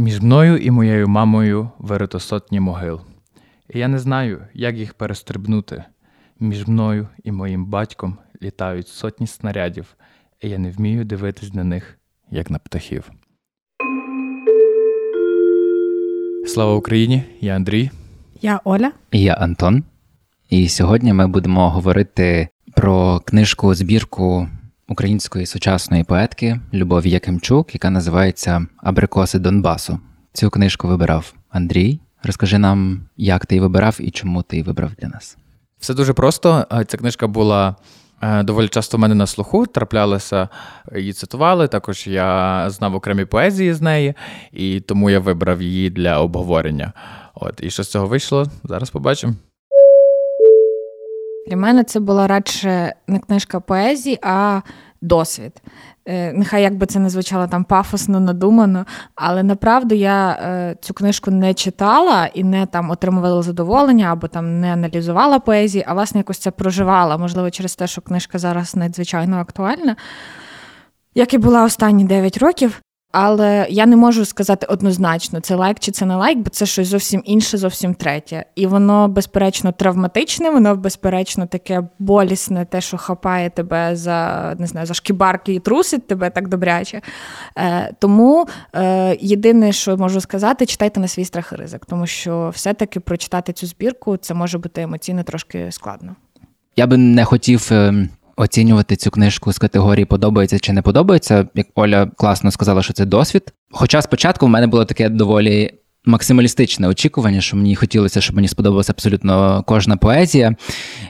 Між мною і моєю мамою вирито сотні могил. І я не знаю, як їх перестрибнути. Між мною і моїм батьком літають сотні снарядів, і я не вмію дивитись на них, як на птахів. Слава Україні! Я Андрій. Я Оля. І я Антон. І сьогодні ми будемо говорити про книжку збірку української сучасної поетки Любові Якимчук, яка називається Абрикоси Донбасу. Цю книжку вибирав Андрій. Розкажи нам, як ти її вибирав і чому ти її вибрав для нас. Все дуже просто. Ця книжка була е, доволі часто в мене на слуху, траплялися, її цитували. Також я знав окремі поезії з неї, і тому я вибрав її для обговорення. От, І що з цього вийшло? Зараз побачимо. Для мене це була радше не книжка поезії, а досвід. Е, нехай як би це не звучало там пафосно, надумано, але направду я е, цю книжку не читала і не там отримувала задоволення або там не аналізувала поезії, а власне якось це проживала. Можливо, через те, що книжка зараз надзвичайно актуальна. Як і була останні 9 років, але я не можу сказати однозначно, це лайк чи це не лайк, бо це щось зовсім інше, зовсім третє. І воно, безперечно, травматичне, воно, безперечно, таке болісне, те, що хапає тебе за не знаю, за шкібарки і трусить тебе так добряче. Е, Тому е, єдине, що можу сказати, читайте на свій страх і ризик, тому що все-таки прочитати цю збірку це може бути емоційно трошки складно. Я би не хотів ем, оцінювати цю книжку з категорії подобається чи не подобається. Як Оля класно сказала, що це досвід. Хоча спочатку в мене було таке доволі. Максималістичне очікування, що мені хотілося, щоб мені сподобалася абсолютно кожна поезія.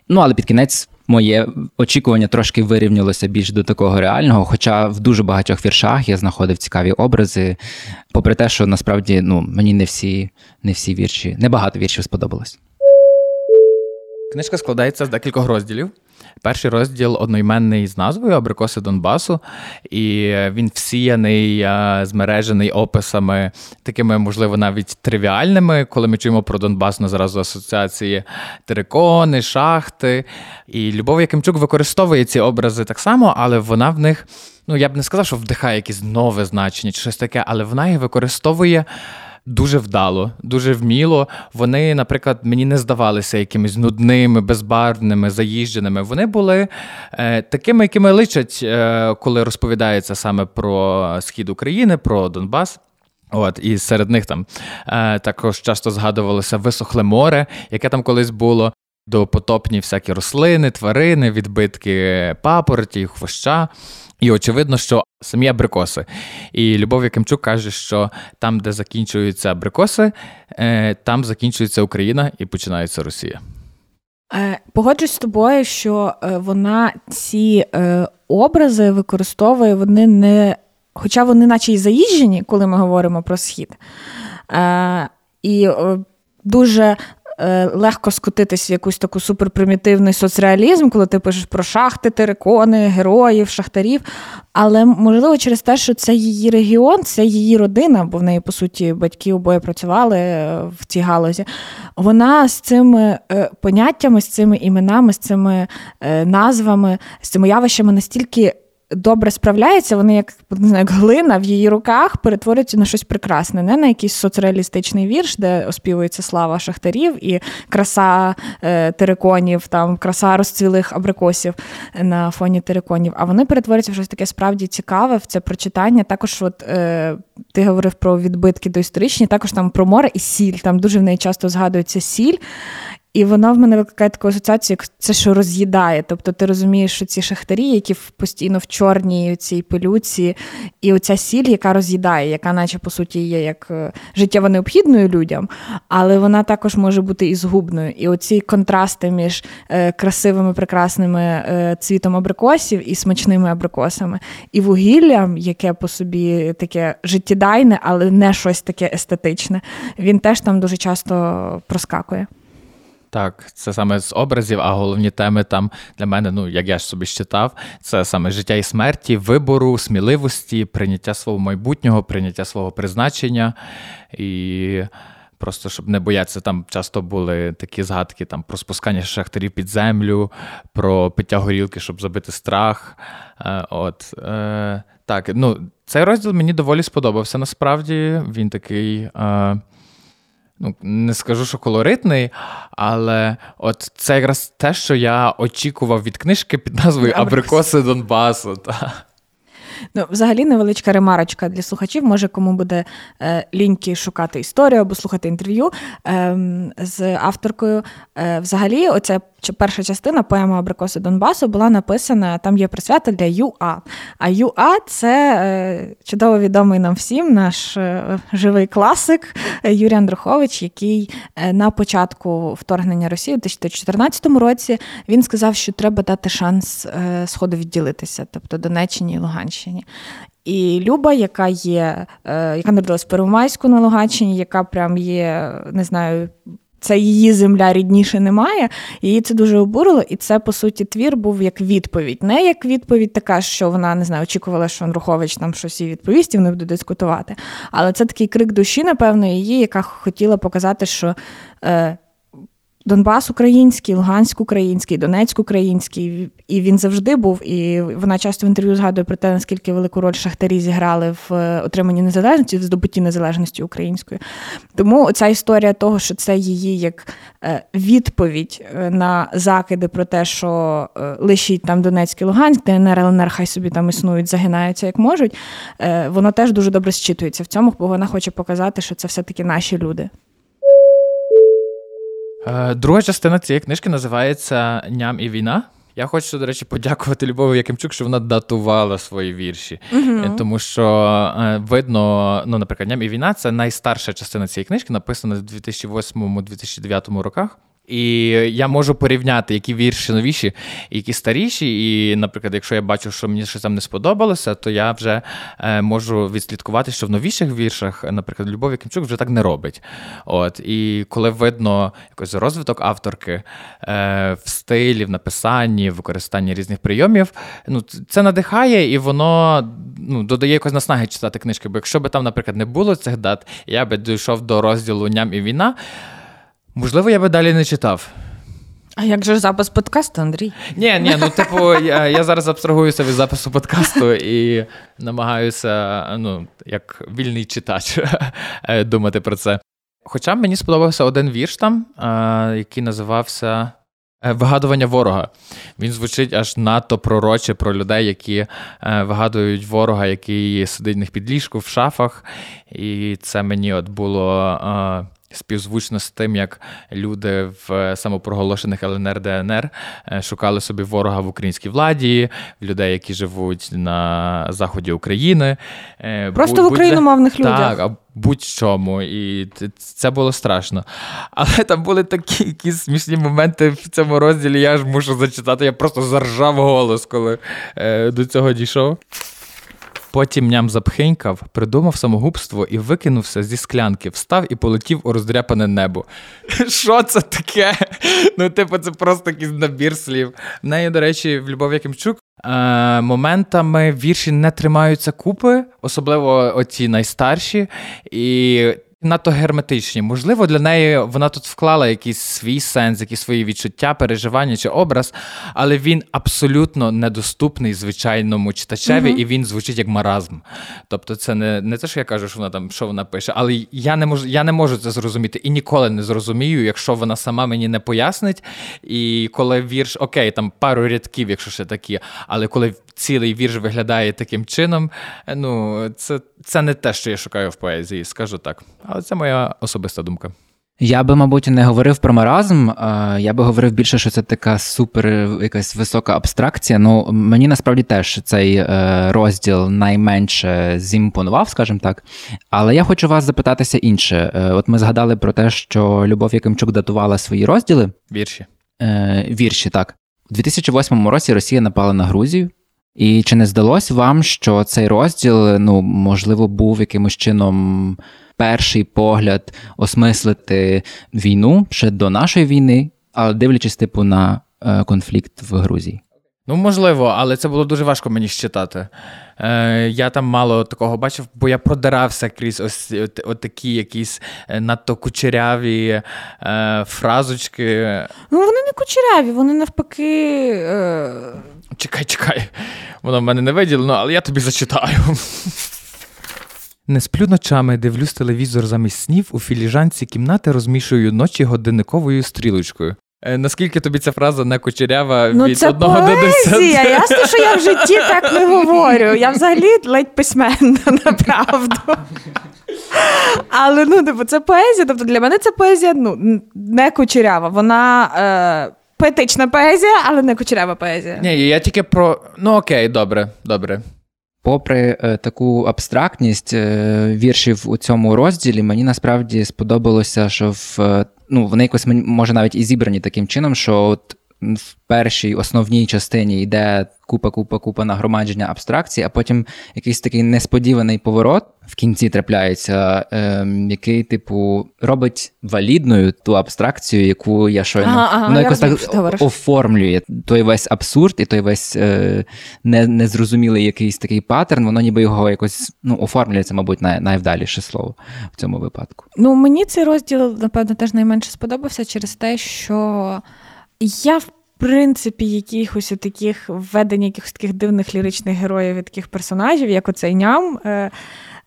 Ну, але під кінець моє очікування трошки вирівнялося більш до такого реального. Хоча в дуже багатьох віршах я знаходив цікаві образи, попри те, що насправді ну, мені не всі не всі вірші, небагато віршів сподобалось. Книжка складається з декількох розділів. Перший розділ одноіменний з назвою Абрикоси Донбасу, і він всіяний, змережений описами, такими, можливо, навіть тривіальними, коли ми чуємо про Донбас на зразу асоціації терикони, шахти. І Любов Якимчук використовує ці образи так само, але вона в них, ну я б не сказав, що вдихає якесь нове значення чи щось таке, але вона їх використовує дуже вдало, дуже вміло. Вони, наприклад, мені не здавалися якимись нудними, безбарвними, заїждженими. Вони були е, такими, якими личать, е, коли розповідається саме про схід України, про Донбас. От, І серед них там е, також часто згадувалося висохле море, яке там колись було. Допотопні всякі рослини, тварини, відбитки папороті, хвоща. І очевидно, що самі абрикоси. І Любов Якимчук каже, що там, де закінчуються абрикоси, е, там закінчується Україна і починається Росія. Е, погоджусь з тобою, що е, вона ці образи використовує, вони не, хоча вони, наче й заїжджені, коли ми говоримо про схід. І дуже легко скотитись в якусь таку суперпримітивний соцреалізм, коли ти пишеш про шахти, терикони, героїв, шахтарів. Але можливо через те, що це її регіон, це її родина, бо в неї, по суті, батьки обоє працювали е, в цій галузі. Вона з цими е, поняттями, з цими іменами, з цими назвами, з цими явищами настільки добре справляється, вони як не знаю, глина в її руках перетворюються на щось прекрасне, не на якийсь соцреалістичний вірш, де оспівується слава шахтарів і краса е, териконів, там краса розцвілих абрикосів на фоні териконів. А вони перетворюються в щось таке справді цікаве в це прочитання. Також, от е, ти говорив про відбитки доісторичні, також там про море і сіль. Там дуже в неї часто згадується сіль. І вона в мене викликає таку асоціацію, як це що роз'їдає. Тобто ти розумієш, що ці шахтарі, які постійно в чорній цій пилюці, і оця сіль, яка роз'їдає, яка, наче по суті, є як е, життєво необхідною людям, але вона також може бути і згубною. І оці контрасти між е, красивими, прекрасними е, цвітом абрикосів і смачними абрикосами, і вугіллям, яке по собі таке життєдайне, але не щось таке естетичне. Він теж там дуже часто проскакує. Так, це саме з образів, а головні теми там для мене, ну як я ж собі читав, це саме життя і смерті, вибору, сміливості, прийняття свого майбутнього, прийняття свого призначення і. Просто щоб не боятися, там часто були такі згадки там про спускання шахтарів під землю, про пиття горілки, щоб забити страх. Е, от. Е, Так, ну, цей розділ мені доволі сподобався. Насправді він такий. А... Ну, не скажу, що колоритний, але от це якраз те, що я очікував від книжки під назвою Абрикоси Донбасу. Та. Ну, Взагалі невеличка ремарочка для слухачів. Може, кому буде е, ліньки шукати історію або слухати інтерв'ю е, з авторкою. Е, Взагалі, оця перша частина поема Абрикоси Донбасу була написана, там є присвята для ЮА. А ЮА це е, чудово відомий нам всім наш е, живий класик Юрій Андрухович, який е, на початку вторгнення Росії у 2014 році він сказав, що треба дати шанс е, Сходу відділитися, тобто Донеччині і Луганщині. І Люба, яка є, е, яка народилась в Первомайську на Луганщині, яка прям є, не знаю, це її земля рідніше немає. Її це дуже обурило, і це, по суті, твір був як відповідь. Не як відповідь така, що вона не знаю, очікувала, що Андрухович там щось їй відповість, і вони будуть дискутувати. Але це такий крик душі, напевно, її, яка хотіла показати, що. Е, Донбас український, Луганськ український, Донецьк український, і він завжди був. І вона часто в інтерв'ю згадує про те, наскільки велику роль шахтарі зіграли в е, отриманні незалежності, в здобутті незалежності української. Тому ця історія того, що це її як е, відповідь е, на закиди про те, що лишіть там Донецьк і Луганськ, ДНР, ЛНР, хай собі там існують, загинаються як можуть. Воно теж дуже добре зчитується в цьому, бо вона хоче показати, що це все-таки наші люди. Е, друга частина цієї книжки називається Ням і війна. Я хочу, до речі, подякувати Любові Якимчук, що вона датувала свої вірші. uh Тому що е, видно, ну, наприклад, Ням і війна це найстарша частина цієї книжки, написана в 2008-2009 роках. І я можу порівняти, які вірші новіші, які старіші. І, наприклад, якщо я бачу, що мені щось там не сподобалося, то я вже е, можу відслідкувати, що в новіших віршах, наприклад, Любов Кімчук вже так не робить. От І коли видно якось розвиток авторки е, в стилі, в написанні, в використанні різних прийомів, ну це надихає і воно ну, додає якось наснаги читати книжки. Бо якщо би там, наприклад, не було цих дат, я би дійшов до розділу Ням і війна. Можливо, я би далі не читав. А як же запис подкасту, Андрій? Ні, ні, ну типу, я я зараз абстрагуюся від запису подкасту і намагаюся, ну, як вільний читач, е, думати про це. Хоча мені сподобався один вірш там, який називався е, Вигадування ворога. Він звучить аж надто пророче про людей, які е, вигадують ворога, який сидить в них під ліжку в шафах. І це мені от було Співзвучно з тим, як люди в самопроголошених ЛНР ДНР е, шукали собі ворога в українській владі, людей, які живуть на заході України, е, просто будь, в україномовних людях. Так, будь-чому. І це було страшно. Але там були такі якісь смішні моменти в цьому розділі. Я ж мушу зачитати. Я просто заржав голос, коли е, до цього дійшов. Потім ням запхенькав, придумав самогубство і викинувся зі склянки, встав і полетів у роздряпане небо. Що це таке? Ну, типу, це просто якийсь набір слів. В неї, до речі, в Любов Якимчук е, моментами вірші не тримаються купи, особливо оці найстарші. І надто герметичні. Можливо, для неї вона тут вклала якийсь свій сенс, якісь свої відчуття, переживання чи образ, але він абсолютно недоступний звичайному читачеві, угу. і він звучить як маразм. Тобто, це не не те, що я кажу, що вона там що вона пише, але я не можу я не можу це зрозуміти і ніколи не зрозумію, якщо вона сама мені не пояснить. І коли вірш, окей, там пару рядків, якщо ще такі, але коли цілий вірш виглядає таким чином, ну це, це не те, що я шукаю в поезії, скажу так. Але це моя особиста думка. Я би, мабуть, не говорив про маразм, я би говорив більше, що це така супер якась висока абстракція. Ну, мені насправді теж цей е, розділ найменше зімпонував, скажімо так. Але я хочу вас запитатися інше. Е, от ми згадали про те, що Любов Якимчук датувала свої розділи. Вірші. Е, вірші, так. У 2008 році Росія напала на Грузію. І чи не здалось вам, що цей розділ, ну, можливо, був якимось чином перший погляд осмислити війну ще до нашої війни, але дивлячись типу на е, конфлікт в Грузії? Ну, можливо, але це було дуже важко мені щитати. Е, Я там мало такого бачив, бо я продирався крізь ось от, от такі якісь е, надто кучеряві е, фразочки. Ну, вони не кучеряві, вони навпаки. Е... чекай, чекай. Воно в мене не виділено, але я тобі зачитаю. Не сплю ночами, дивлюсь телевізор замість снів, у філіжанці кімнати розмішую ночі годинниковою стрілочкою. Е, наскільки тобі ця фраза не кучерява ну, від це одного поезія. до десяти? Ясно, що я в житті так не говорю. Я взагалі ледь письменна, направду. Але ну, типу, це поезія. Тобто для мене це поезія ну, не кучерява. Вона е, поетична поезія, але не кучерява поезія. Ні, я тільки про. Ну окей, добре, добре. Попри е, таку абстрактність е, віршів у цьому розділі, мені насправді сподобалося, що в е, ну вони якось може навіть і зібрані таким чином, що от в першій основній частині йде купа, купа, купа нагромадження абстракцій, а потім якийсь такий несподіваний поворот в кінці трапляється, ем, який, типу, робить валідною ту абстракцію, яку я щойно ага, ага, воно я якось розумію, так оформлює той весь абсурд і той весь е, не, незрозумілий якийсь такий паттерн, воно ніби його якось ну, оформлюється, мабуть, най, найвдаліше слово в цьому випадку. Ну, мені цей розділ, напевно, теж найменше сподобався через те, що я в принципі якихось таких введення якихось таких дивних ліричних героїв і таких персонажів, як оцей ням. Е,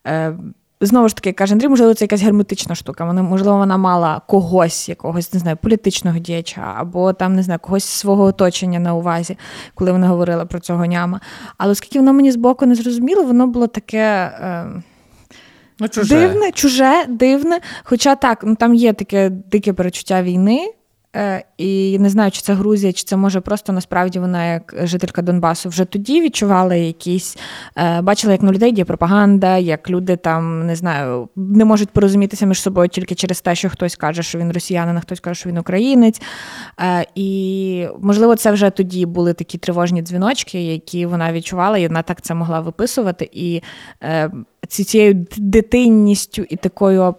е, Знову ж таки, каже Андрій, можливо, це якась герметична штука. Вона, можливо, вона мала когось, якогось, не знаю, політичного діяча, або там, не знаю, когось свого оточення на увазі, коли вона говорила про цього няма. Але оскільки воно мені збоку не зрозуміло, воно було таке. Е... Ну, чуже. Дивне, чуже, дивне. Хоча так, ну там є таке дике перечуття війни, і не знаю, чи це Грузія, чи це може просто насправді вона, як жителька Донбасу, вже тоді відчувала якісь, е, бачила, як на людей є пропаганда, як люди там не знаю, не можуть порозумітися між собою тільки через те, що хтось каже, що він росіянин, а хтось каже, що він українець. Е, і можливо, це вже тоді були такі тривожні дзвіночки, які вона відчувала, і вона так це могла виписувати. І цією дитинністю і такою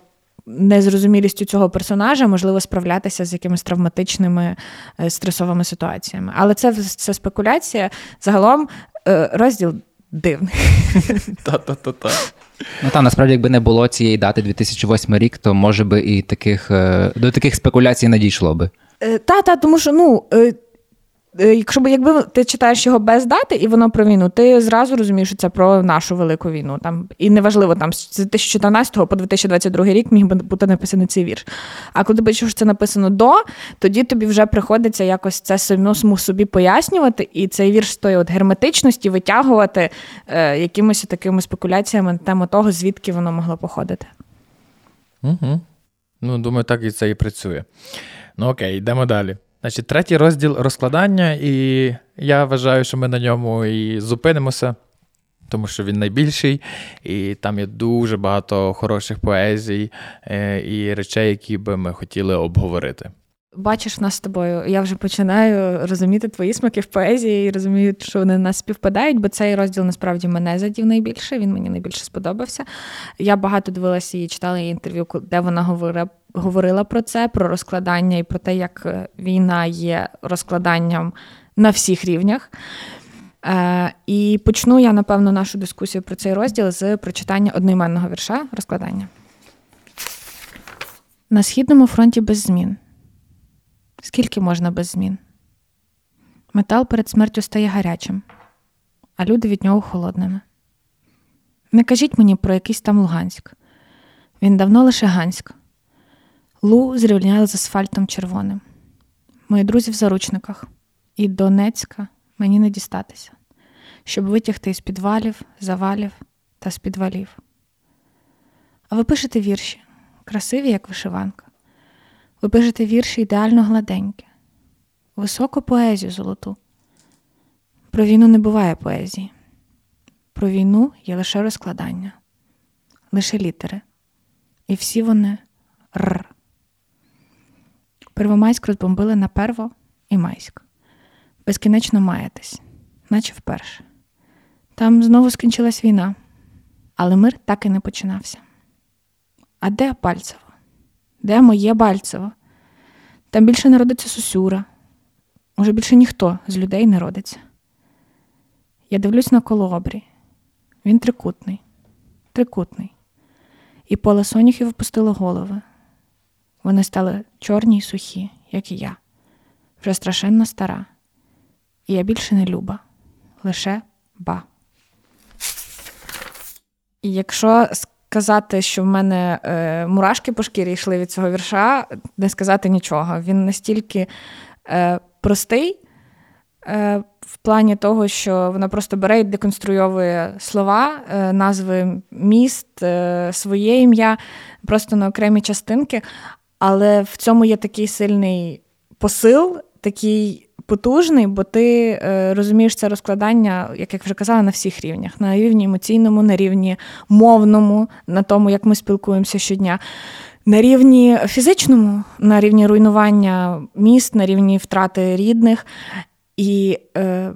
незрозумілістю цього персонажа можливо справлятися з якимись травматичними е, стресовими ситуаціями. Але це це спекуляція. Загалом е, розділ дивний. Та-та-та-та. Ну там насправді, якби не було цієї дати 2008 рік, то може би і таких е, до таких спекуляцій надійшло би. Та, та, тому що ну якщо б якби ти читаєш його без дати, і воно про війну, ти зразу розумієш, що це про нашу велику війну. Там І неважливо, там з 2014 по 2022 рік міг би бути написаний цей вірш. А коли ти бачиш, що це написано до, тоді тобі вже приходиться якось це самому собі пояснювати, і цей вірш з тої от герметичності витягувати е, якимось такими спекуляціями на тему того, звідки воно могло походити. Угу. Ну, думаю, так і це і працює. Ну окей, йдемо далі. Значить, третій розділ розкладання, і я вважаю, що ми на ньому і зупинимося, тому що він найбільший, і там є дуже багато хороших поезій е, і речей, які би ми хотіли обговорити. Бачиш нас з тобою, я вже починаю розуміти твої смаки в поезії і розумію, що вони нас співпадають, бо цей розділ насправді мене задів найбільше. Він мені найбільше сподобався. Я багато дивилася і читала її інтерв'ю, де вона говорила говорила про це, про розкладання і про те, як е, війна є розкладанням на всіх рівнях. Е, І почну я, напевно, нашу дискусію про цей розділ з прочитання одноіменного вірша розкладання. На східному фронті без змін. Скільки можна без змін? Метал перед смертю стає гарячим, а люди від нього холодними. Не кажіть мені про якийсь там Луганськ. Він давно лише Ганськ. Лу зрівняли з асфальтом червоним. Мої друзі в заручниках, і Донецька мені не дістатися, щоб витягти із підвалів, завалів та з підвалів. А ви пишете вірші, красиві, як вишиванка. Ви пишете вірші ідеально гладенькі, високу поезію золоту. Про війну не буває поезії. Про війну є лише розкладання, лише літери. І всі вони р. Первомайськ розбомбили на Перво і Майськ. Безкінечно маєтесь, наче вперше. Там знову скінчилась війна, але мир так і не починався. А де Бальцево? Де моє Бальцево? Там більше не родиться Сусюра. Уже більше ніхто з людей не родиться. Я дивлюсь на колобрі. Він трикутний, трикутний. І поле соняхів опустило голови. Вони стали чорні й сухі, як і я, вже страшенно стара, і я більше не люба, лише ба. І якщо сказати, що в мене е, мурашки по шкірі йшли від цього вірша, не сказати нічого. Він настільки е, простий е, в плані того, що вона просто бере і деконструйовує слова, е, назви міст, е, своє ім'я, просто на окремі частинки. Але в цьому є такий сильний посил, такий потужний, бо ти е, розумієш це розкладання, як я вже казала, на всіх рівнях: на рівні емоційному, на рівні мовному, на тому, як ми спілкуємося щодня. На рівні фізичному, на рівні руйнування міст, на рівні втрати рідних. І е,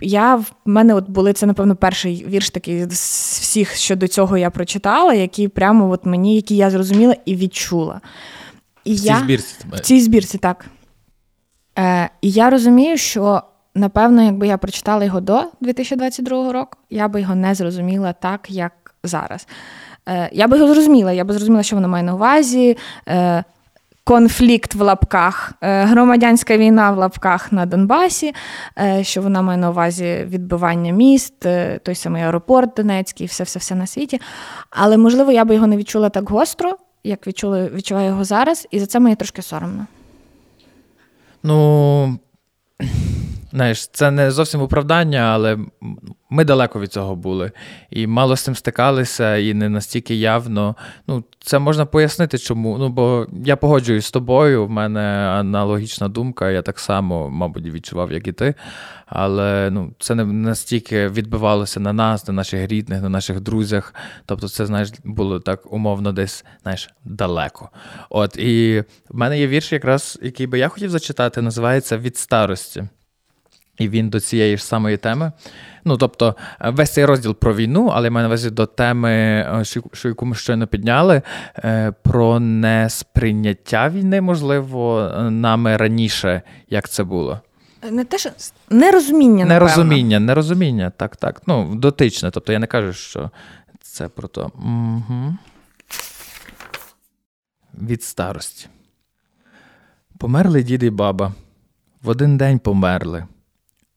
я в мене от були це, напевно, перший вірш такий з всіх, що до цього я прочитала, який прямо от мені, який я зрозуміла і відчула. І в цій я, збірці. В цій збірці, так. Е, І я розумію, що напевно, якби я прочитала його до 2022 року, я би його не зрозуміла так, як зараз. Е, Я би його зрозуміла, я би зрозуміла, що воно має на увазі. Е, Конфлікт в лапках, громадянська війна в лапках на Донбасі, що вона має на увазі відбивання міст, той самий аеропорт Донецький, все все все на світі. Але, можливо, я би його не відчула так гостро, як відчула, відчуваю його зараз, і за це мені трошки соромно. Ну, знаєш, це не зовсім оправдання, але ми далеко від цього були. І мало з цим стикалися, і не настільки явно. Ну, Це можна пояснити, чому. Ну, бо я погоджуюсь з тобою, в мене аналогічна думка, я так само, мабуть, відчував, як і ти. Але ну, це не настільки відбивалося на нас, на наших рідних, на наших друзях. Тобто, це, знаєш, було так умовно десь, знаєш, далеко. От, і в мене є вірш, якраз, який би я хотів зачитати, називається Від старості. І він до цієї ж самої теми. Ну, тобто, е, весь цей розділ про війну, але я маю на увазі до теми, е, що яку ми щойно підняли, е, про несприйняття війни, можливо, нами раніше, як це було. Не те, що нерозуміння. Нерозуміння, нерозуміння, так, так. Ну, дотичне. Тобто я не кажу, що це про то. Угу. Від старості. Померли дід і баба. В один день померли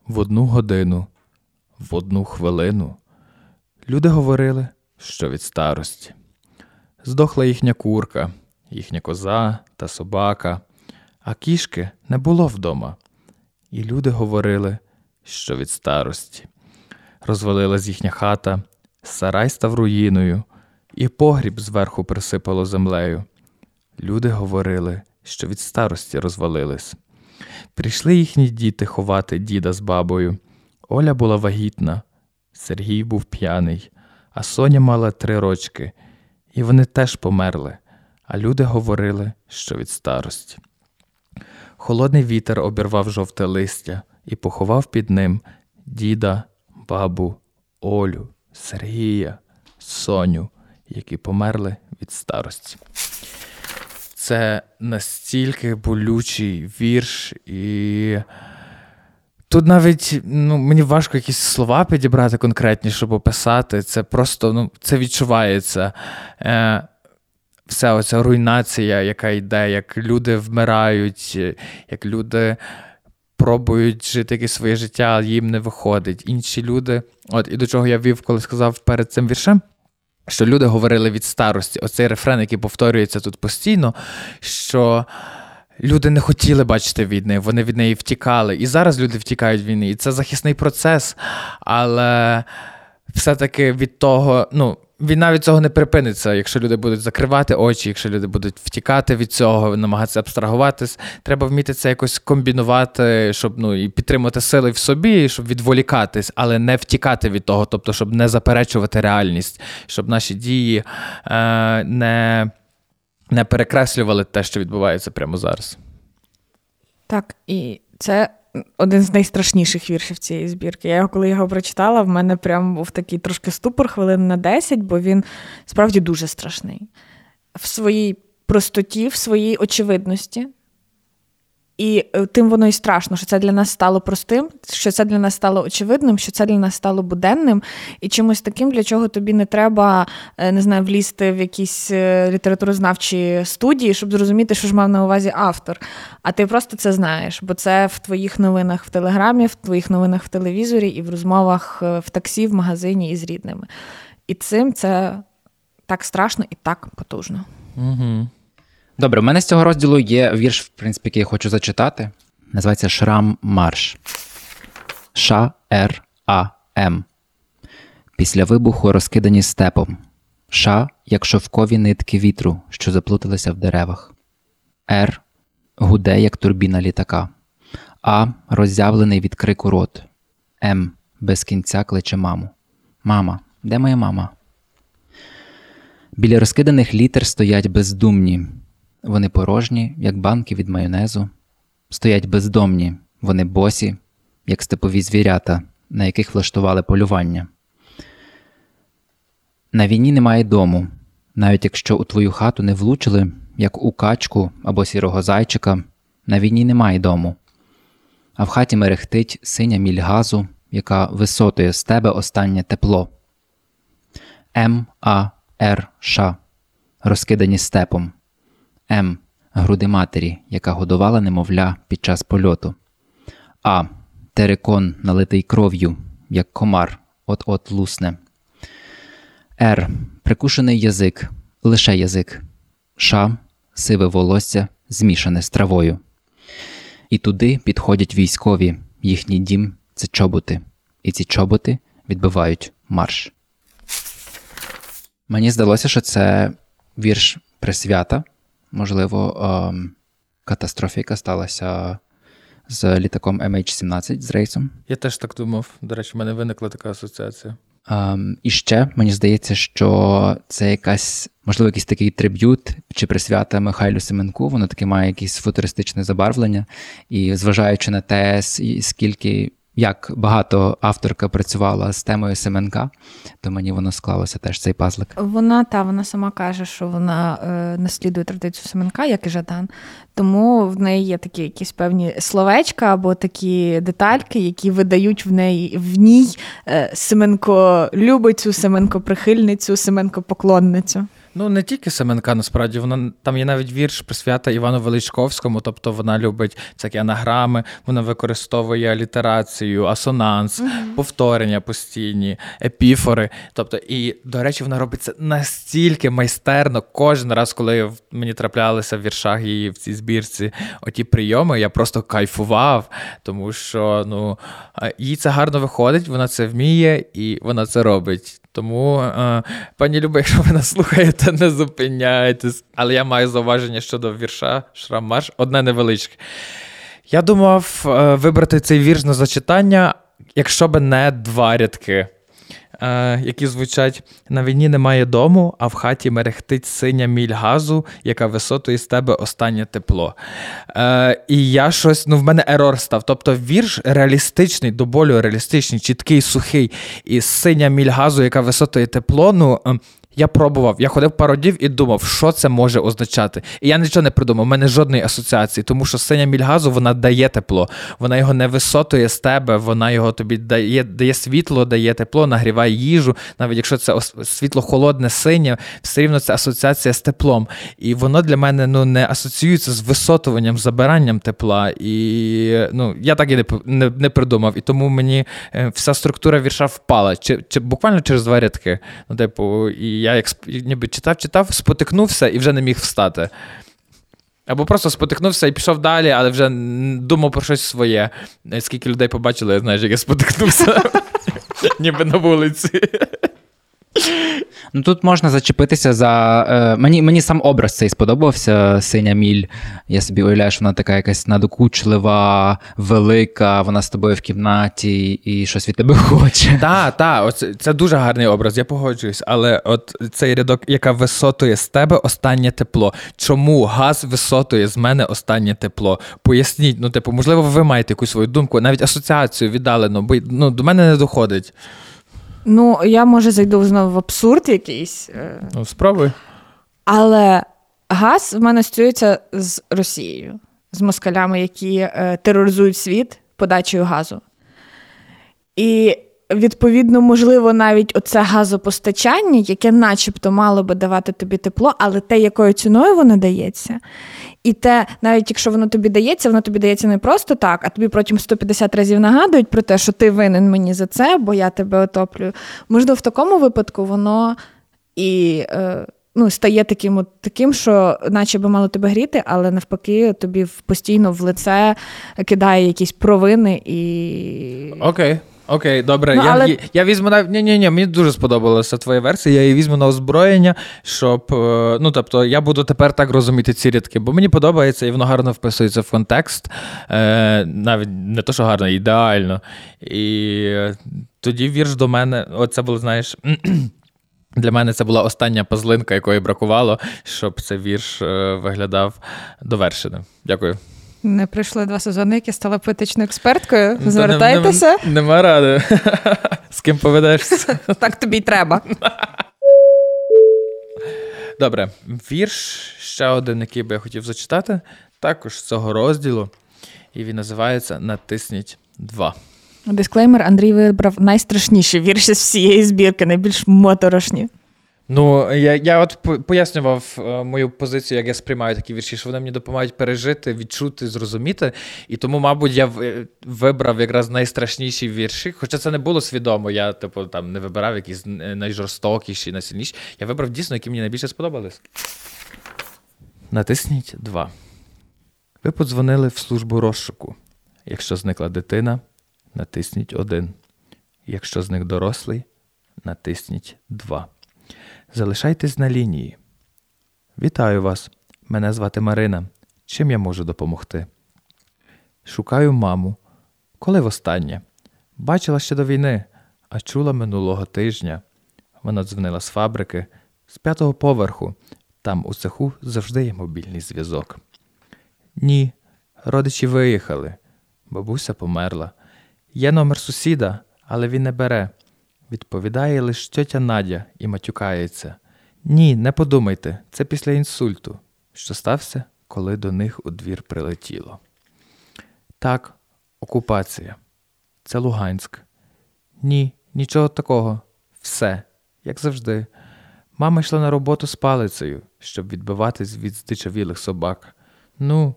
в одну годину, в одну хвилину. Люди говорили, що від старості. Здохла їхня курка, їхня коза та собака, а кішки не було вдома. І люди говорили, що від старості. Розвалилась їхня хата, сарай став руїною, і погріб зверху присипало землею. Люди говорили, що від старості розвалились. Прийшли їхні діти ховати діда з бабою. Оля була вагітна, Сергій був п'яний, а Соня мала три рочки, і вони теж померли, а люди говорили, що від старості. Холодний вітер обірвав жовте листя і поховав під ним діда, бабу, Олю, Сергія, Соню, які померли від старості це настільки болючий вірш, і тут навіть ну, мені важко якісь слова підібрати конкретні, щоб описати. Це просто ну, це відчувається. Е, Вся оця руйнація, яка йде, як люди вмирають, як люди. Пробують жити якесь своє життя, їм не виходить. Інші люди, от і до чого я вів, коли сказав перед цим віршем, що люди говорили від старості, оцей рефрен, який повторюється тут постійно, що люди не хотіли бачити війни, вони від неї втікали. І зараз люди втікають від війни. І це захисний процес, але все-таки від того, ну війна від цього не припиниться. Якщо люди будуть закривати очі, якщо люди будуть втікати від цього, намагатися абстрагуватись, треба вміти це якось комбінувати, щоб ну і підтримати сили в собі, щоб відволікатись, але не втікати від того, тобто, щоб не заперечувати реальність, щоб наші дії е, не, не перекреслювали те, що відбувається прямо зараз. Так, і це один з найстрашніших віршів цієї збірки. Я коли його прочитала, в мене прям був такий трошки ступор хвилин на 10, бо він справді дуже страшний. В своїй простоті, в своїй очевидності. І е, тим воно і страшно, що це для нас стало простим, що це для нас стало очевидним, що це для нас стало буденним і чимось таким, для чого тобі не треба е, не знаю, влізти в якісь е, літературознавчі студії, щоб зрозуміти, що ж мав на увазі автор. А ти просто це знаєш, бо це в твоїх новинах в телеграмі, в твоїх новинах в телевізорі і в розмовах в таксі, в магазині із рідними. І цим це так страшно і так потужно. Угу. Добре, у мене з цього розділу є вірш, в принципі, який я хочу зачитати. Називається Шрам Марш. Ш Р А М. Після вибуху розкидані степом. Ша, як шовкові нитки вітру, що заплуталися в деревах. Р. Гуде, як турбіна літака. А. Роззявлений від крику рот. М. Без кінця кличе маму. Мама, де моя мама? Біля розкиданих літер стоять бездумні. Вони порожні, як банки від майонезу, стоять бездомні, вони босі, як степові звірята, на яких влаштували полювання. На війні немає дому, навіть якщо у твою хату не влучили, як у качку або сірого зайчика, на війні немає дому. А в хаті мерехтить синя міль газу, яка висотує з тебе останнє тепло. М А Р Ш розкидані степом. М. Груди матері, яка годувала немовля під час польоту. А. Терекон, налитий кров'ю, як комар, от-от лусне. Р. Прикушений язик, лише язик. Ш. Сиве волосся, змішане з травою. І туди підходять військові, їхній дім це чоботи, і ці чоботи відбивають марш. Мені здалося, що це вірш присвята можливо, ем, катастрофі, яка сталася з літаком MH17 з рейсом. Я теж так думав. До речі, в мене виникла така асоціація. Um, і ще мені здається, що це якась, можливо, якийсь такий триб'ют чи присвята Михайлю Семенку. Воно таке має якесь футуристичне забарвлення. І зважаючи на те, скільки як багато авторка працювала з темою Семенка, то мені воно склалося теж цей пазлик. Вона та вона сама каже, що вона е, наслідує традицію Семенка, як і Жадан. Тому в неї є такі якісь певні словечка або такі детальки, які видають в неї в ній е, Семенко любицю, Семенко прихильницю, Семенко поклонницю. Ну, не тільки Семенка, насправді, вона там є навіть вірш присвята Івану Величковському, тобто вона любить всякі анаграми, вона використовує алітерацію, асонанс, mm-hmm. повторення постійні, епіфори. Тобто, і, до речі, вона робить це настільки майстерно. Кожен раз, коли мені траплялися в віршах її в цій збірці оті прийоми, я просто кайфував, тому що ну, їй це гарно виходить, вона це вміє і вона це робить. Тому, е, пані Люба, якщо ви нас слухаєте, не зупиняйтесь. Але я маю зауваження щодо вірша Шраммарш, одне невеличке. Я думав е, вибрати цей вірш на зачитання, якщо б не два рядки. Е, які звучать: на війні немає дому, а в хаті мерехтить синя міль газу, яка висотою з тебе останнє тепло. Е, І я щось, ну в мене ерор став. Тобто вірш реалістичний, до болю реалістичний, чіткий, сухий, і синя міль газу, яка висотою тепло. ну... Я пробував, я ходив пару днів і думав, що це може означати. І я нічого не придумав, у мене жодної асоціації, тому що синя міль газу вона дає тепло, вона його не висотує з тебе, вона його тобі дає дає світло, дає тепло, нагріває їжу. Навіть якщо це світло холодне, синє, все рівно це асоціація з теплом. І воно для мене ну, не асоціюється з висотуванням, забиранням тепла. І ну, я так і не не, не придумав. І тому мені е, вся структура вірша впала. Чи, чи буквально через два рядки. Ну, типу, і я як ніби читав, читав, спотикнувся і вже не міг встати. Або просто спотикнувся і пішов далі, але вже думав про щось своє. Скільки людей побачили, я знаєш, як я спотикнувся, ніби на вулиці. Ну тут можна зачепитися за. Е, мені мені сам образ цей сподобався, синя міль. Я собі уявляю, що вона така якась надокучлива, велика, вона з тобою в кімнаті і щось від тебе хоче. Так, так, це дуже гарний образ, я погоджуюсь. Але от цей рядок, яка висотує з тебе останнє тепло. Чому газ висотує з мене останнє тепло? Поясніть, ну, типу, можливо, ви маєте якусь свою думку, навіть асоціацію віддалену, бо ну, до мене не доходить. Ну, я може зайду знову в абсурд якийсь. Е. Ну, Справи. Але газ в мене асоціюється з Росією. з москалями, які е, тероризують світ подачею газу. І відповідно, можливо, навіть оце газопостачання, яке начебто мало би давати тобі тепло, але те, якою ціною воно дається. І те, навіть якщо воно тобі дається, воно тобі дається не просто так, а тобі протягом 150 разів нагадують про те, що ти винен мені за це, бо я тебе отоплюю. Можливо, в такому випадку воно і е, ну, стає таким, от, таким, що наче би мало тебе гріти, але навпаки, тобі постійно в лице кидає якісь провини і. Окей. Окей, добре. Ну, я але- я візьму на ні, ні, ні, мені дуже сподобалася твоя версія. Я її візьму на озброєння, щоб е, ну тобто я буду тепер так розуміти ці рядки, бо мені подобається і воно гарно вписується в контекст. Е, Навіть не то, що гарно, ідеально. І е, тоді вірш до мене, оце було, знаєш. Для мене це була остання пазлинка, якої бракувало, щоб цей вірш е, виглядав довершеним. Дякую. Не пройшли два сезони, які стала поетичною експерткою. Звертайтеся, нем- Нема ради. З ким поведешся. так тобі й треба. Добре, вірш ще один, який би я хотів зачитати, також з цього розділу, і він називається Натисніть 2. Дисклеймер: Андрій вибрав найстрашніші вірші з всієї збірки, найбільш моторошні. Ну, я, я от пояснював е, мою позицію, як я сприймаю такі вірші, що вони мені допомагають пережити, відчути, зрозуміти. І тому, мабуть, я е, вибрав якраз найстрашніші вірші. Хоча це не було свідомо. Я, типу, там не вибирав якісь е, найжорстокіші, найсильніші. Я вибрав дійсно, які мені найбільше сподобались. Натисніть 2. Ви подзвонили в службу розшуку. Якщо зникла дитина, натисніть 1. Якщо зник дорослий, натисніть 2. Залишайтесь на лінії. Вітаю вас. Мене звати Марина. Чим я можу допомогти? Шукаю маму. Коли востаннє? Бачила ще до війни, а чула минулого тижня. Вона дзвонила з фабрики, з п'ятого поверху. Там у цеху завжди є мобільний зв'язок. Ні, родичі виїхали. Бабуся померла. Є номер сусіда, але він не бере. Відповідає лише тьотя Надя і матюкається. Ні, не подумайте, це після інсульту, що стався, коли до них у двір прилетіло. Так, окупація. Це Луганськ. Ні, нічого такого. Все, як завжди. Мама йшла на роботу з палицею, щоб відбиватись від здичавілих собак. Ну,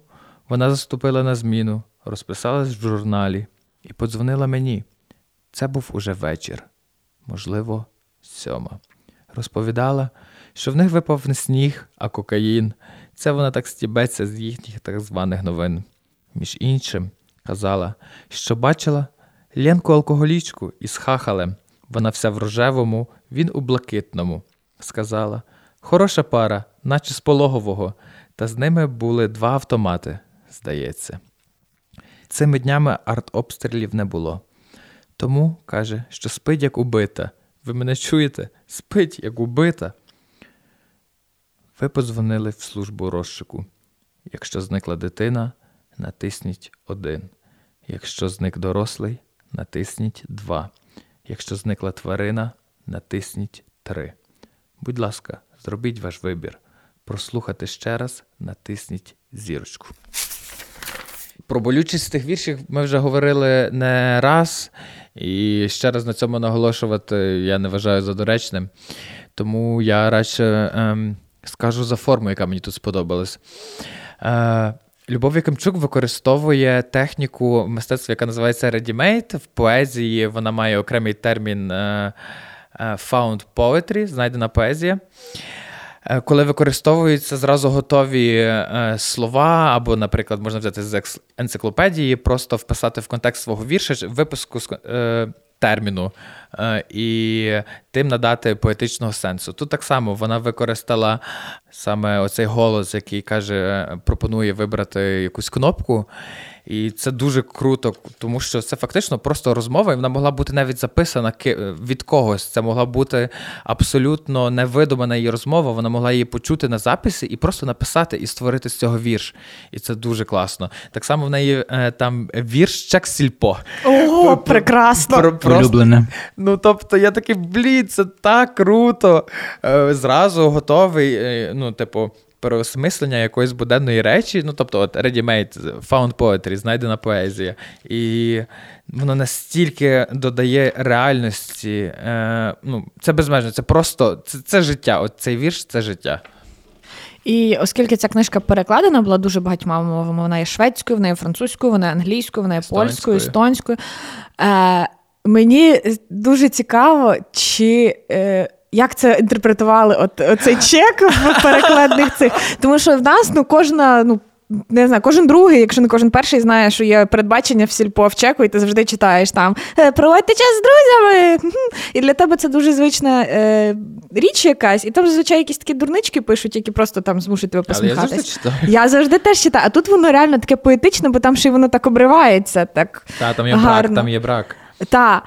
вона заступила на зміну, розписалась в журналі і подзвонила мені. Це був уже вечір, можливо, сьома. Розповідала, що в них випав не сніг, а кокаїн. Це вона так стібеться з їхніх так званих новин. Між іншим, казала, що бачила Ленку алкоголічку із хахалем. Вона вся в рожевому, він у блакитному. Сказала, хороша пара, наче з пологового, та з ними були два автомати, здається. Цими днями артобстрілів не було. Тому каже, що спить як убита. Ви мене чуєте? Спить як убита. Ви подзвонили в службу розшуку. Якщо зникла дитина, натисніть 1. Якщо зник дорослий, натисніть 2. Якщо зникла тварина, натисніть 3. Будь ласка, зробіть ваш вибір. Прослухати ще раз, натисніть зірочку. Про болючість тих віршів ми вже говорили не раз, і ще раз на цьому наголошувати я не вважаю за доречним. Тому я радше ем, скажу за форму, яка мені тут сподобалась. Е, Любов Якимчук використовує техніку мистецтва, яка називається ready-made. В поезії вона має окремий термін е, е, found poetry, знайдена поезія. Е, Коли використовуються зразу готові е, слова, або, наприклад, можна взяти з енциклопедії, просто вписати в контекст свого вірша випуску е, терміну і тим надати поетичного сенсу. Тут так само вона використала саме оцей голос, який каже, пропонує вибрати якусь кнопку. І це дуже круто, тому що це фактично просто розмова, і вона могла бути навіть записана ки- від когось. Це могла бути абсолютно невидумана її розмова. Вона могла її почути на записі і просто написати і створити з цього вірш. І це дуже класно. Так само в неї е, там вірш Чек Сільпо. О, прекрасно! Про- просто- Улюблене. Ну, тобто, я такий, блін, це так круто. Е, Зразу готовий, е, ну, типу, переосмислення якоїсь буденної речі. Ну, тобто, от ready-made, found poetry, знайдена поезія. І воно настільки додає реальності. Е, ну, Це безмежно, це просто це, це життя. От цей вірш це життя. І оскільки ця книжка перекладена була дуже багатьма мовами, вона є шведською, вона є французькою, вона є англійською, вона є польською, естонською. Е, Мені дуже цікаво, чи. Е, як це інтерпретували от, оцей чек в перекладних цих? Тому що в нас ну кожна, ну не знаю, кожен другий, якщо не кожен перший, знає, що є передбачення в сільпо в чеку, і ти завжди читаєш там «Е, проводьте час з друзями. І для тебе це дуже звична е, річ якась. І там зазвичай якісь такі дурнички пишуть, які просто там змушують тебе посміхатися. Я завжди Я завжди теж читаю. А тут воно реально таке поетичне, бо там ще й воно так обривається. Так, Та, там є гарно. брак, там є брак. Так.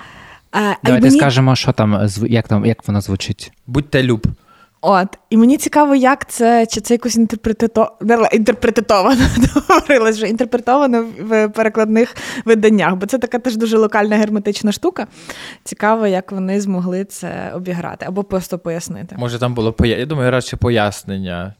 Давайте мені... скажемо, що там, як там, як воно звучить. Будьте люб. От, і мені цікаво, як це, чи це якось інтерпретато... інтерпретовано, говорилось вже інтерпретовано в перекладних виданнях, бо це така теж дуже локальна герметична штука. Цікаво, як вони змогли це обіграти або просто пояснити. Може, там було я думаю, радше пояснення.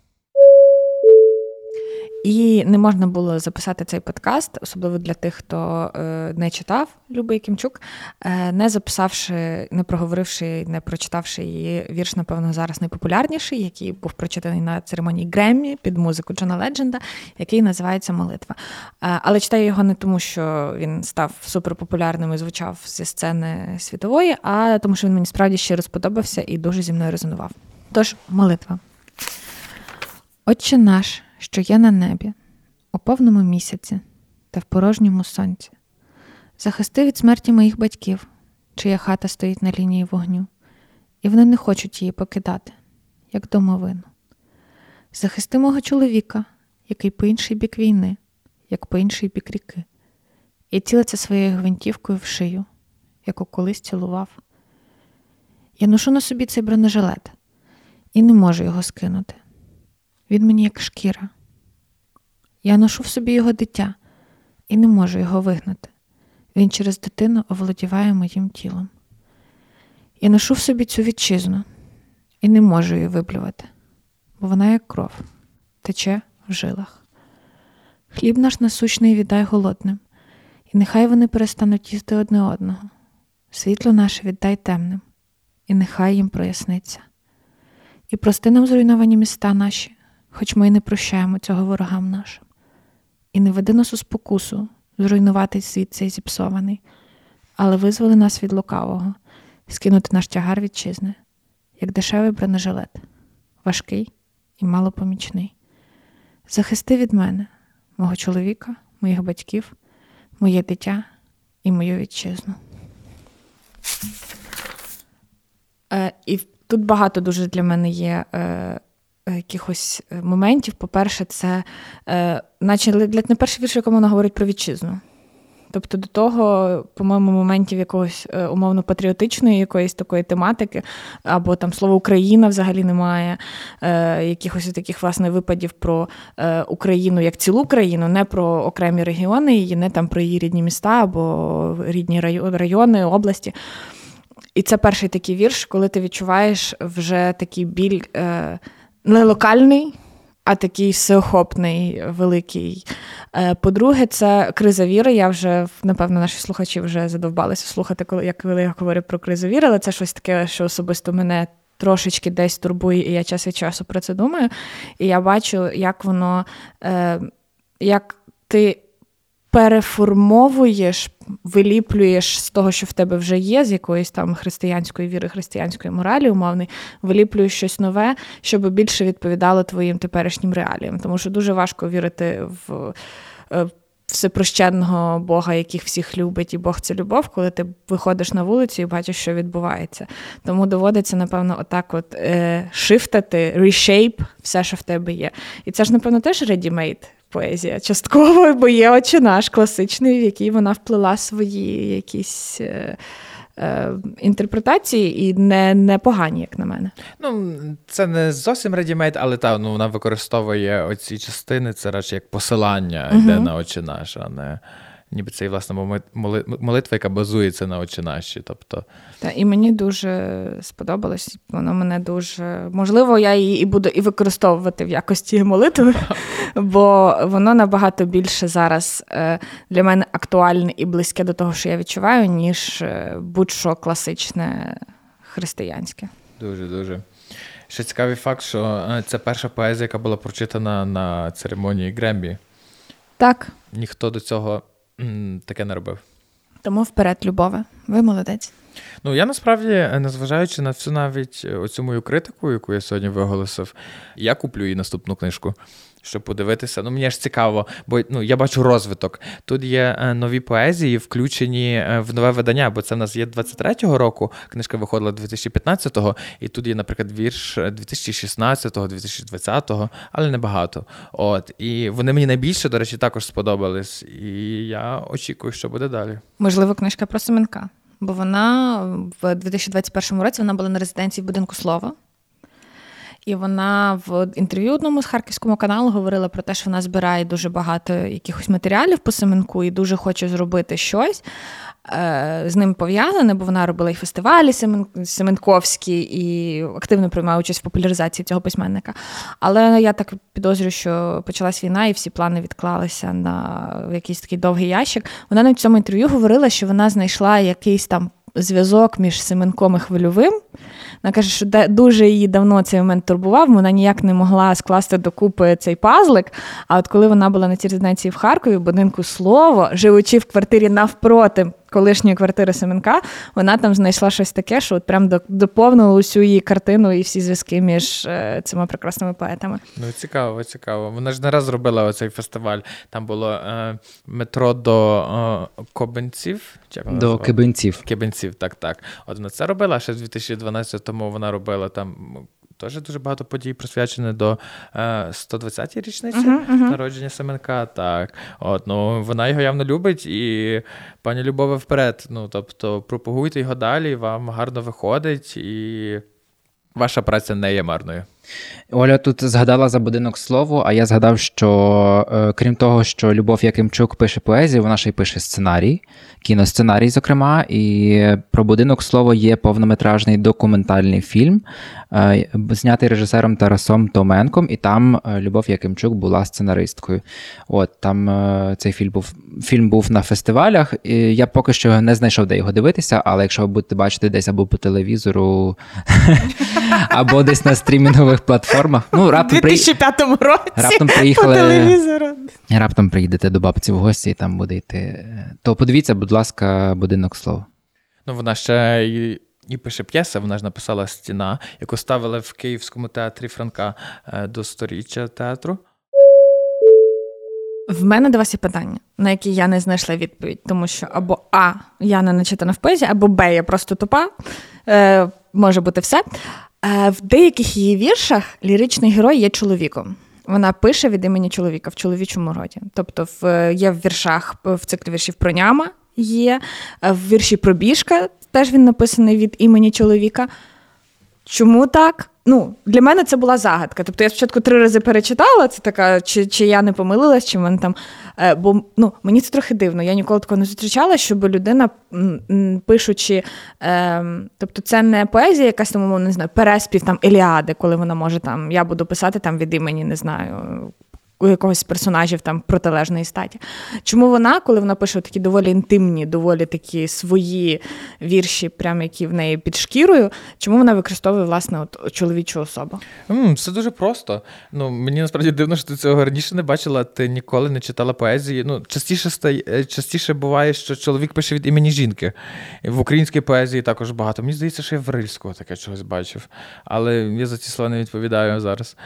І не можна було записати цей подкаст, особливо для тих, хто е, не читав Люби Кімчук, е, не записавши, не проговоривши, не прочитавши її вірш, напевно, зараз найпопулярніший, який був прочитаний на церемонії Греммі під музику Джона Ледженда, який називається Молитва. Е, але читаю його не тому, що він став суперпопулярним і звучав зі сцени світової, а тому, що він мені справді щиро сподобався і дуже зі мною резонував. Тож, молитва. Отче наш що є на небі, у повному місяці та в порожньому сонці. Захисти від смерті моїх батьків, чия хата стоїть на лінії вогню, і вони не хочуть її покидати, як домовину. Захисти мого чоловіка, який по інший бік війни, як по інший бік ріки, і цілиться своєю гвинтівкою в шию, яку колись цілував. Я ношу на собі цей бронежилет і не можу його скинути. Він мені як шкіра. Я ношу в собі його дитя і не можу його вигнати. Він через дитину оволодіває моїм тілом. Я ношу в собі цю вітчизну і не можу її виплювати, бо вона як кров, тече в жилах. Хліб наш насущний віддай голодним, і нехай вони перестануть їсти одне одного. Світло наше віддай темним, і нехай їм проясниться. І прости нам зруйновані міста наші, хоч ми й не прощаємо цього ворогам нашим. І не веди нас у спокусу, зруйнувати світ цей зіпсований, але визволи нас від лукавого, скинути наш тягар вітчизни, як дешевий бронежилет, важкий і малопомічний. Захисти від мене, мого чоловіка, моїх батьків, моє дитя і мою вітчизну. Е, І тут багато дуже для мене є е, якихось е, моментів. По-перше, це е, наче не перший вірш, якому вона говорить про вітчизну. Тобто до того, по-моєму, моментів якогось е, умовно патріотичної якоїсь такої тематики, або там слово Україна взагалі немає, е, якихось таких власне випадів про е, Україну як цілу країну, не про окремі регіони, її, не там про її рідні міста або рідні райони, області. І це перший такий вірш, коли ти відчуваєш вже такий біль. Е, не локальний, а такий всеохопний, великий. Е, по-друге, це криза віри. Я вже, напевно, наші слухачі вже задовбалися слухати, коли як я говорю про кризу віри, але це щось таке, що особисто мене. Трошечки десь турбує, і я час від часу про це думаю. І я бачу, як воно, е, як ти переформовуєш, виліплюєш з того, що в тебе вже є, з якоїсь там християнської віри, християнської моралі, умовний, виліплюєш щось нове, щоб більше відповідало твоїм теперішнім реаліям. Тому що дуже важко вірити в. Е, всепрощенного Бога, яких всіх любить, і Бог це любов, коли ти виходиш на вулицю і бачиш, що відбувається. Тому доводиться, напевно, отак от е, шифтати, решейп все, що в тебе є. І це ж, напевно, теж ready-made поезія. Частково, бо є очі наш класичний, в який вона вплила свої якісь. Е, е, інтерпретації і не не погані, як на мене. Ну, це не зовсім редімейт, але та, ну, вона використовує оці частини, це радше як посилання uh-huh. йде на очі наш, а не ніби це і власне молитва, яка базується на очі наші. Тобто... Та, і мені дуже сподобалось. Воно мене дуже можливо, я її і буду і використовувати в якості молитви, бо воно набагато більше зараз е, для мене актуальне і близьке до того, що я відчуваю, ніж е, будь-що класичне християнське. Дуже дуже. Ще цікавий факт, що це перша поезія, яка була прочитана на церемонії Грембі. Так. Ніхто до цього таке не робив. Тому вперед, Любове, ви молодець. Ну я насправді, е, незважаючи на всю навіть е, оцю мою критику, яку я сьогодні виголосив, я куплю її наступну книжку щоб подивитися. Ну, мені ж цікаво, бо ну, я бачу розвиток. Тут є е, нові поезії, включені е, в нове видання, бо це в нас є 23-го року, книжка виходила 2015-го, і тут є, наприклад, вірш 2016-го, 2020-го, але небагато. От, І вони мені найбільше, до речі, також сподобались. І я очікую, що буде далі. Можливо, книжка про Семенка. Бо вона в 2021 році вона була на резиденції будинку слова. І вона в інтерв'ю одному з харківському каналу говорила про те, що вона збирає дуже багато якихось матеріалів по Семенку і дуже хоче зробити щось е, з ним пов'язане, бо вона робила і фестивалі Семенковські, і активно приймає участь в популяризації цього письменника. Але я так підозрюю, що почалась війна, і всі плани відклалися на якийсь такий довгий ящик. Вона на цьому інтерв'ю говорила, що вона знайшла якийсь там зв'язок між Семенком і хвильовим. Вона каже, що дуже її давно цей момент турбував, вона ніяк не могла скласти докупи цей пазлик. А от коли вона була на цій резиденції в Харкові, будинку слово, живучи в квартирі навпроти колишньої квартири Семенка, вона там знайшла щось таке, що от прям доповнило усю її картину і всі зв'язки між е, цими прекрасними поетами. Ну цікаво, цікаво. Вона ж не раз зробила оцей фестиваль. Там було е, метро до е, Кобенців. До Кибенців. Кибенців, так, так. От вона це робила, ще в 2012-му вона робила там Теж дуже багато подій присвячені до е, 120-ї річниці uh-huh, uh-huh. народження Семенка. Так, от ну вона його явно любить, і пані Любове вперед. Ну тобто, пропагуйте його далі, вам гарно виходить, і ваша праця не є марною. Оля тут згадала за будинок слово, а я згадав, що е, крім того, що Любов Якимчук пише поезію, вона ще й пише сценарій, кіносценарій, зокрема, і про будинок слово є повнометражний документальний фільм, е, знятий режисером Тарасом Томенком, і там е, Любов Якимчук була сценаристкою. От там цей фільм був фільм був на фестивалях. і Я поки що не знайшов, де його дивитися, але якщо ви будете бачити десь або по телевізору, або десь на стрімінгових цифрових платформах. Ну, раптом У 2005 при... році раптом приїхали... по телевізору. Раптом приїдете до бабці в гості і там буде йти. То подивіться, будь ласка, будинок слова. Ну, вона ще і, і пише п'єса, вона ж написала стіна, яку ставили в Київському театрі Франка е, до сторіччя театру. В мене до вас є питання, на які я не знайшла відповідь, тому що або А, я не начитана в поезії, або Б, я просто тупа. Е, Може бути все. Е, в деяких її віршах ліричний герой є чоловіком. Вона пише від імені чоловіка в чоловічому роді. Тобто, в, є в віршах в циклі віршів про няма є, е, в вірші про біжка теж він написаний від імені чоловіка. Чому так? Ну, Для мене це була загадка. Тобто я спочатку три рази перечитала, це така, чи чи я не помилилась, чи мене там. Е, бо ну, мені це трохи дивно. Я ніколи такого не зустрічала, щоб людина, пишучи, е, тобто це не поезія, якась там, не знаю, переспів там Еліади, коли вона може там, я буду писати там від імені, не знаю, у якогось персонажів там протилежної статі. Чому вона, коли вона пише такі доволі інтимні, доволі такі свої вірші, прямо які в неї під шкірою, чому вона використовує власне от чоловічу особу? Це дуже просто. Ну мені насправді дивно, що ти цього раніше не бачила. Ти ніколи не читала поезії. Ну частіше стає е, частіше буває, що чоловік пише від імені жінки. В українській поезії також багато. Мені здається, що я в Рильського таке чогось бачив, але я за ці слова не відповідаю зараз.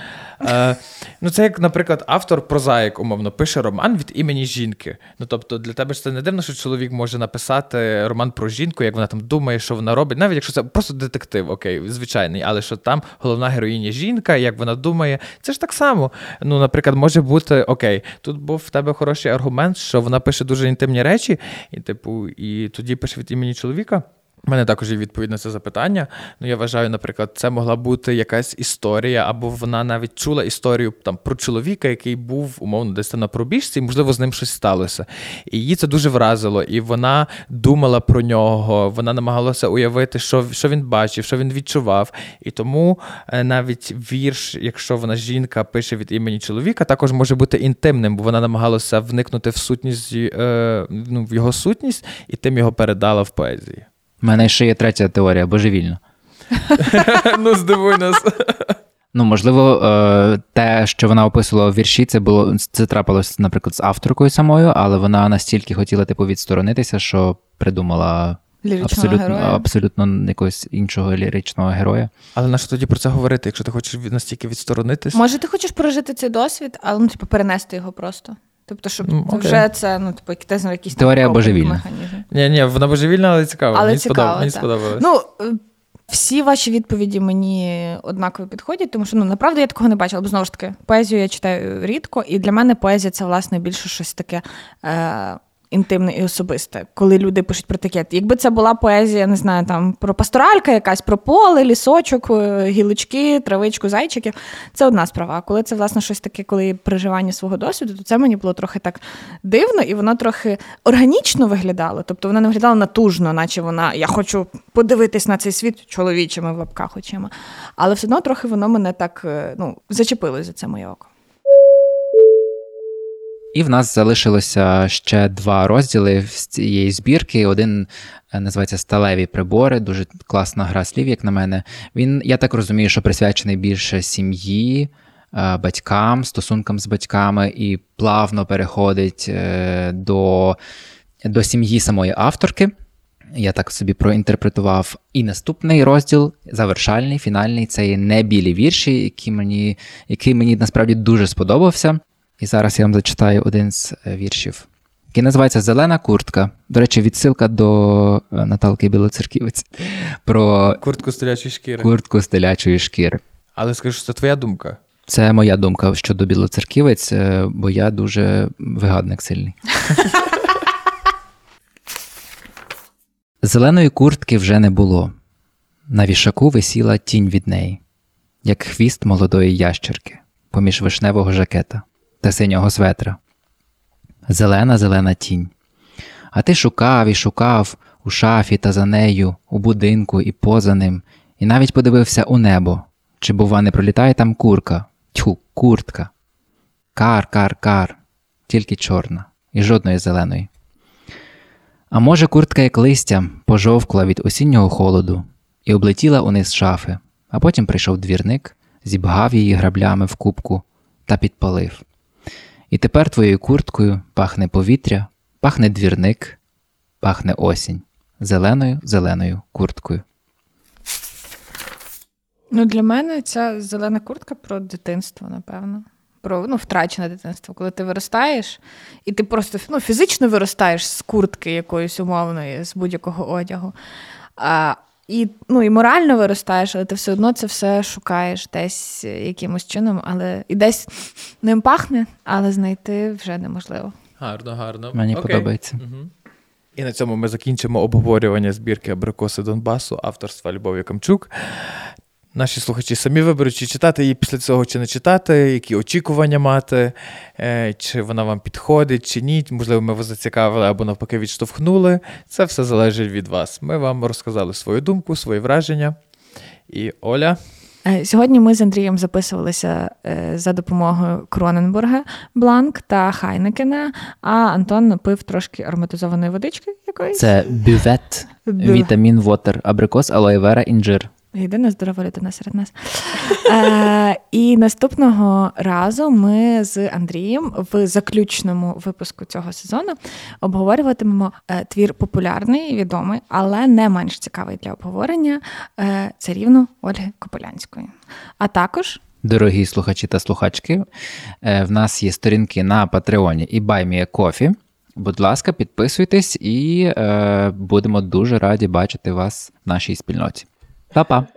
Е, Ну це як, наприклад, автор прозаїк, умовно, пише роман від імені жінки. Ну тобто, для тебе ж це не дивно, що чоловік може написати роман про жінку, як вона там думає, що вона робить, навіть якщо це просто детектив, окей, звичайний, але що там головна героїня жінка, як вона думає, це ж так само. Ну, наприклад, може бути окей, тут був в тебе хороший аргумент, що вона пише дуже інтимні речі, і типу, і тоді пише від імені чоловіка. У мене також є відповідь на це запитання. Ну, я вважаю, наприклад, це могла бути якась історія, або вона навіть чула історію там про чоловіка, який був умовно десь на пробіжці, і можливо з ним щось сталося. І її це дуже вразило. І вона думала про нього, вона намагалася уявити, що що він бачив, що він відчував. І тому е, навіть вірш, якщо вона жінка пише від імені чоловіка, також може бути інтимним, бо вона намагалася вникнути в сутність е, ну, в його сутність і тим його передала в поезії. У мене ще є третя теорія божевільна. Ну, здивуй нас. Ну, можливо, е, те, що вона описувала в вірші, це було це трапилось, наприклад, з авторкою самою, але вона настільки хотіла типу відсторонитися, що придумала абсолютно героя. абсолютно якогось іншого ліричного героя. Але на що тоді про це говорити, якщо ти хочеш настільки відсторонитися? Може, ти хочеш прожити цей досвід, але ну, типу, перенести його просто. Тобто, щоб ну, вже це ну, типу, якісь теорія божевільна. Ні, ні, вона божевільна, але цікава. Але мені цікаво, сподоб... мені сподобалось. Ну, е, всі ваші відповіді мені однаково підходять, тому що ну направду я такого не бачила, бо знову ж таки, поезію я читаю рідко, і для мене поезія це власне більше щось таке. Е- інтимне і особисте, коли люди пишуть про таке. Якби це була поезія, не знаю, там про пасторалька, якась про поле, лісочок, е, гілочки, травичку, зайчиків, це одна справа. А коли це власне щось таке, коли переживання свого досвіду, то це мені було трохи так дивно, і воно трохи органічно виглядало. Тобто воно не виглядало натужно, наче вона я хочу подивитись на цей світ чоловічими в лапках очима. Але все одно трохи воно мене так е, ну, зачепило за це моє око. І в нас залишилося ще два розділи з цієї збірки. Один е, називається Сталеві прибори, дуже класна гра слів, як на мене. Він, я так розумію, що присвячений більше сім'ї, е, батькам, стосункам з батьками, і плавно переходить е, до, до сім'ї самої авторки. Я так собі проінтерпретував. І наступний розділ, завершальний, фінальний, це є не білі вірші, які мені, який мені насправді дуже сподобався. І зараз я вам зачитаю один з е, віршів, який називається Зелена куртка. До речі, відсилка до е, Наталки Білоцерківець про куртку стелячої шкіри. Куртку стелячої шкіри. Але скажу, що це твоя думка. Це моя думка щодо білоцерківець, е, бо я дуже вигадник сильний. Зеленої куртки вже не було. На вішаку висіла тінь від неї, як хвіст молодої ящерки поміж вишневого жакета та синього светра. Зелена зелена тінь. А ти шукав і шукав у шафі та за нею, у будинку і поза ним, і навіть подивився у небо, чи, бува, не пролітає там курка, тьху, куртка. Кар, кар, кар, тільки чорна, і жодної зеленої. А може, куртка, як листя, пожовкла від осіннього холоду і облетіла униз шафи, а потім прийшов двірник, зібгав її граблями в кубку та підпалив. І тепер твоєю курткою пахне повітря, пахне двірник, пахне осінь зеленою зеленою курткою. Ну, Для мене ця зелена куртка про дитинство, напевно. Про ну, втрачене дитинство, коли ти виростаєш, і ти просто ну, фізично виростаєш з куртки якоїсь умовної, з будь-якого одягу. А, І ну, і морально виростаєш, але ти все одно це все шукаєш десь якимось чином, але і десь ним пахне, але знайти вже неможливо. Гарно, гарно. Мені Окей. подобається. Угу. І на цьому ми закінчимо обговорювання збірки Абрикоси Донбасу авторства Любові Камчук. Наші слухачі самі виберуть, чи читати її після цього, чи не читати, які очікування мати, е, чи вона вам підходить, чи ні. Можливо, ми вас зацікавили або навпаки відштовхнули. Це все залежить від вас. Ми вам розказали свою думку, свої враження. І Оля. Е, сьогодні ми з Андрієм записувалися е, за допомогою Кроненбурга, Бланк та Хайнекена, а Антон пив трошки ароматизованої водички якоїсь. Це бювет, вітамін, вотер, абрикос, алоевера, інжир. Єдина здорова людина серед нас. Е, І наступного разу ми з Андрієм в заключному випуску цього сезону обговорюватимемо е, твір популярний, відомий, але не менш цікавий для обговорення е, царівну Ольги Кополянської. А також. Дорогі слухачі та слухачки, е, в нас є сторінки на Патреоні і Кофі. Будь ласка, підписуйтесь і е, будемо дуже раді бачити вас в нашій спільноті. Papá.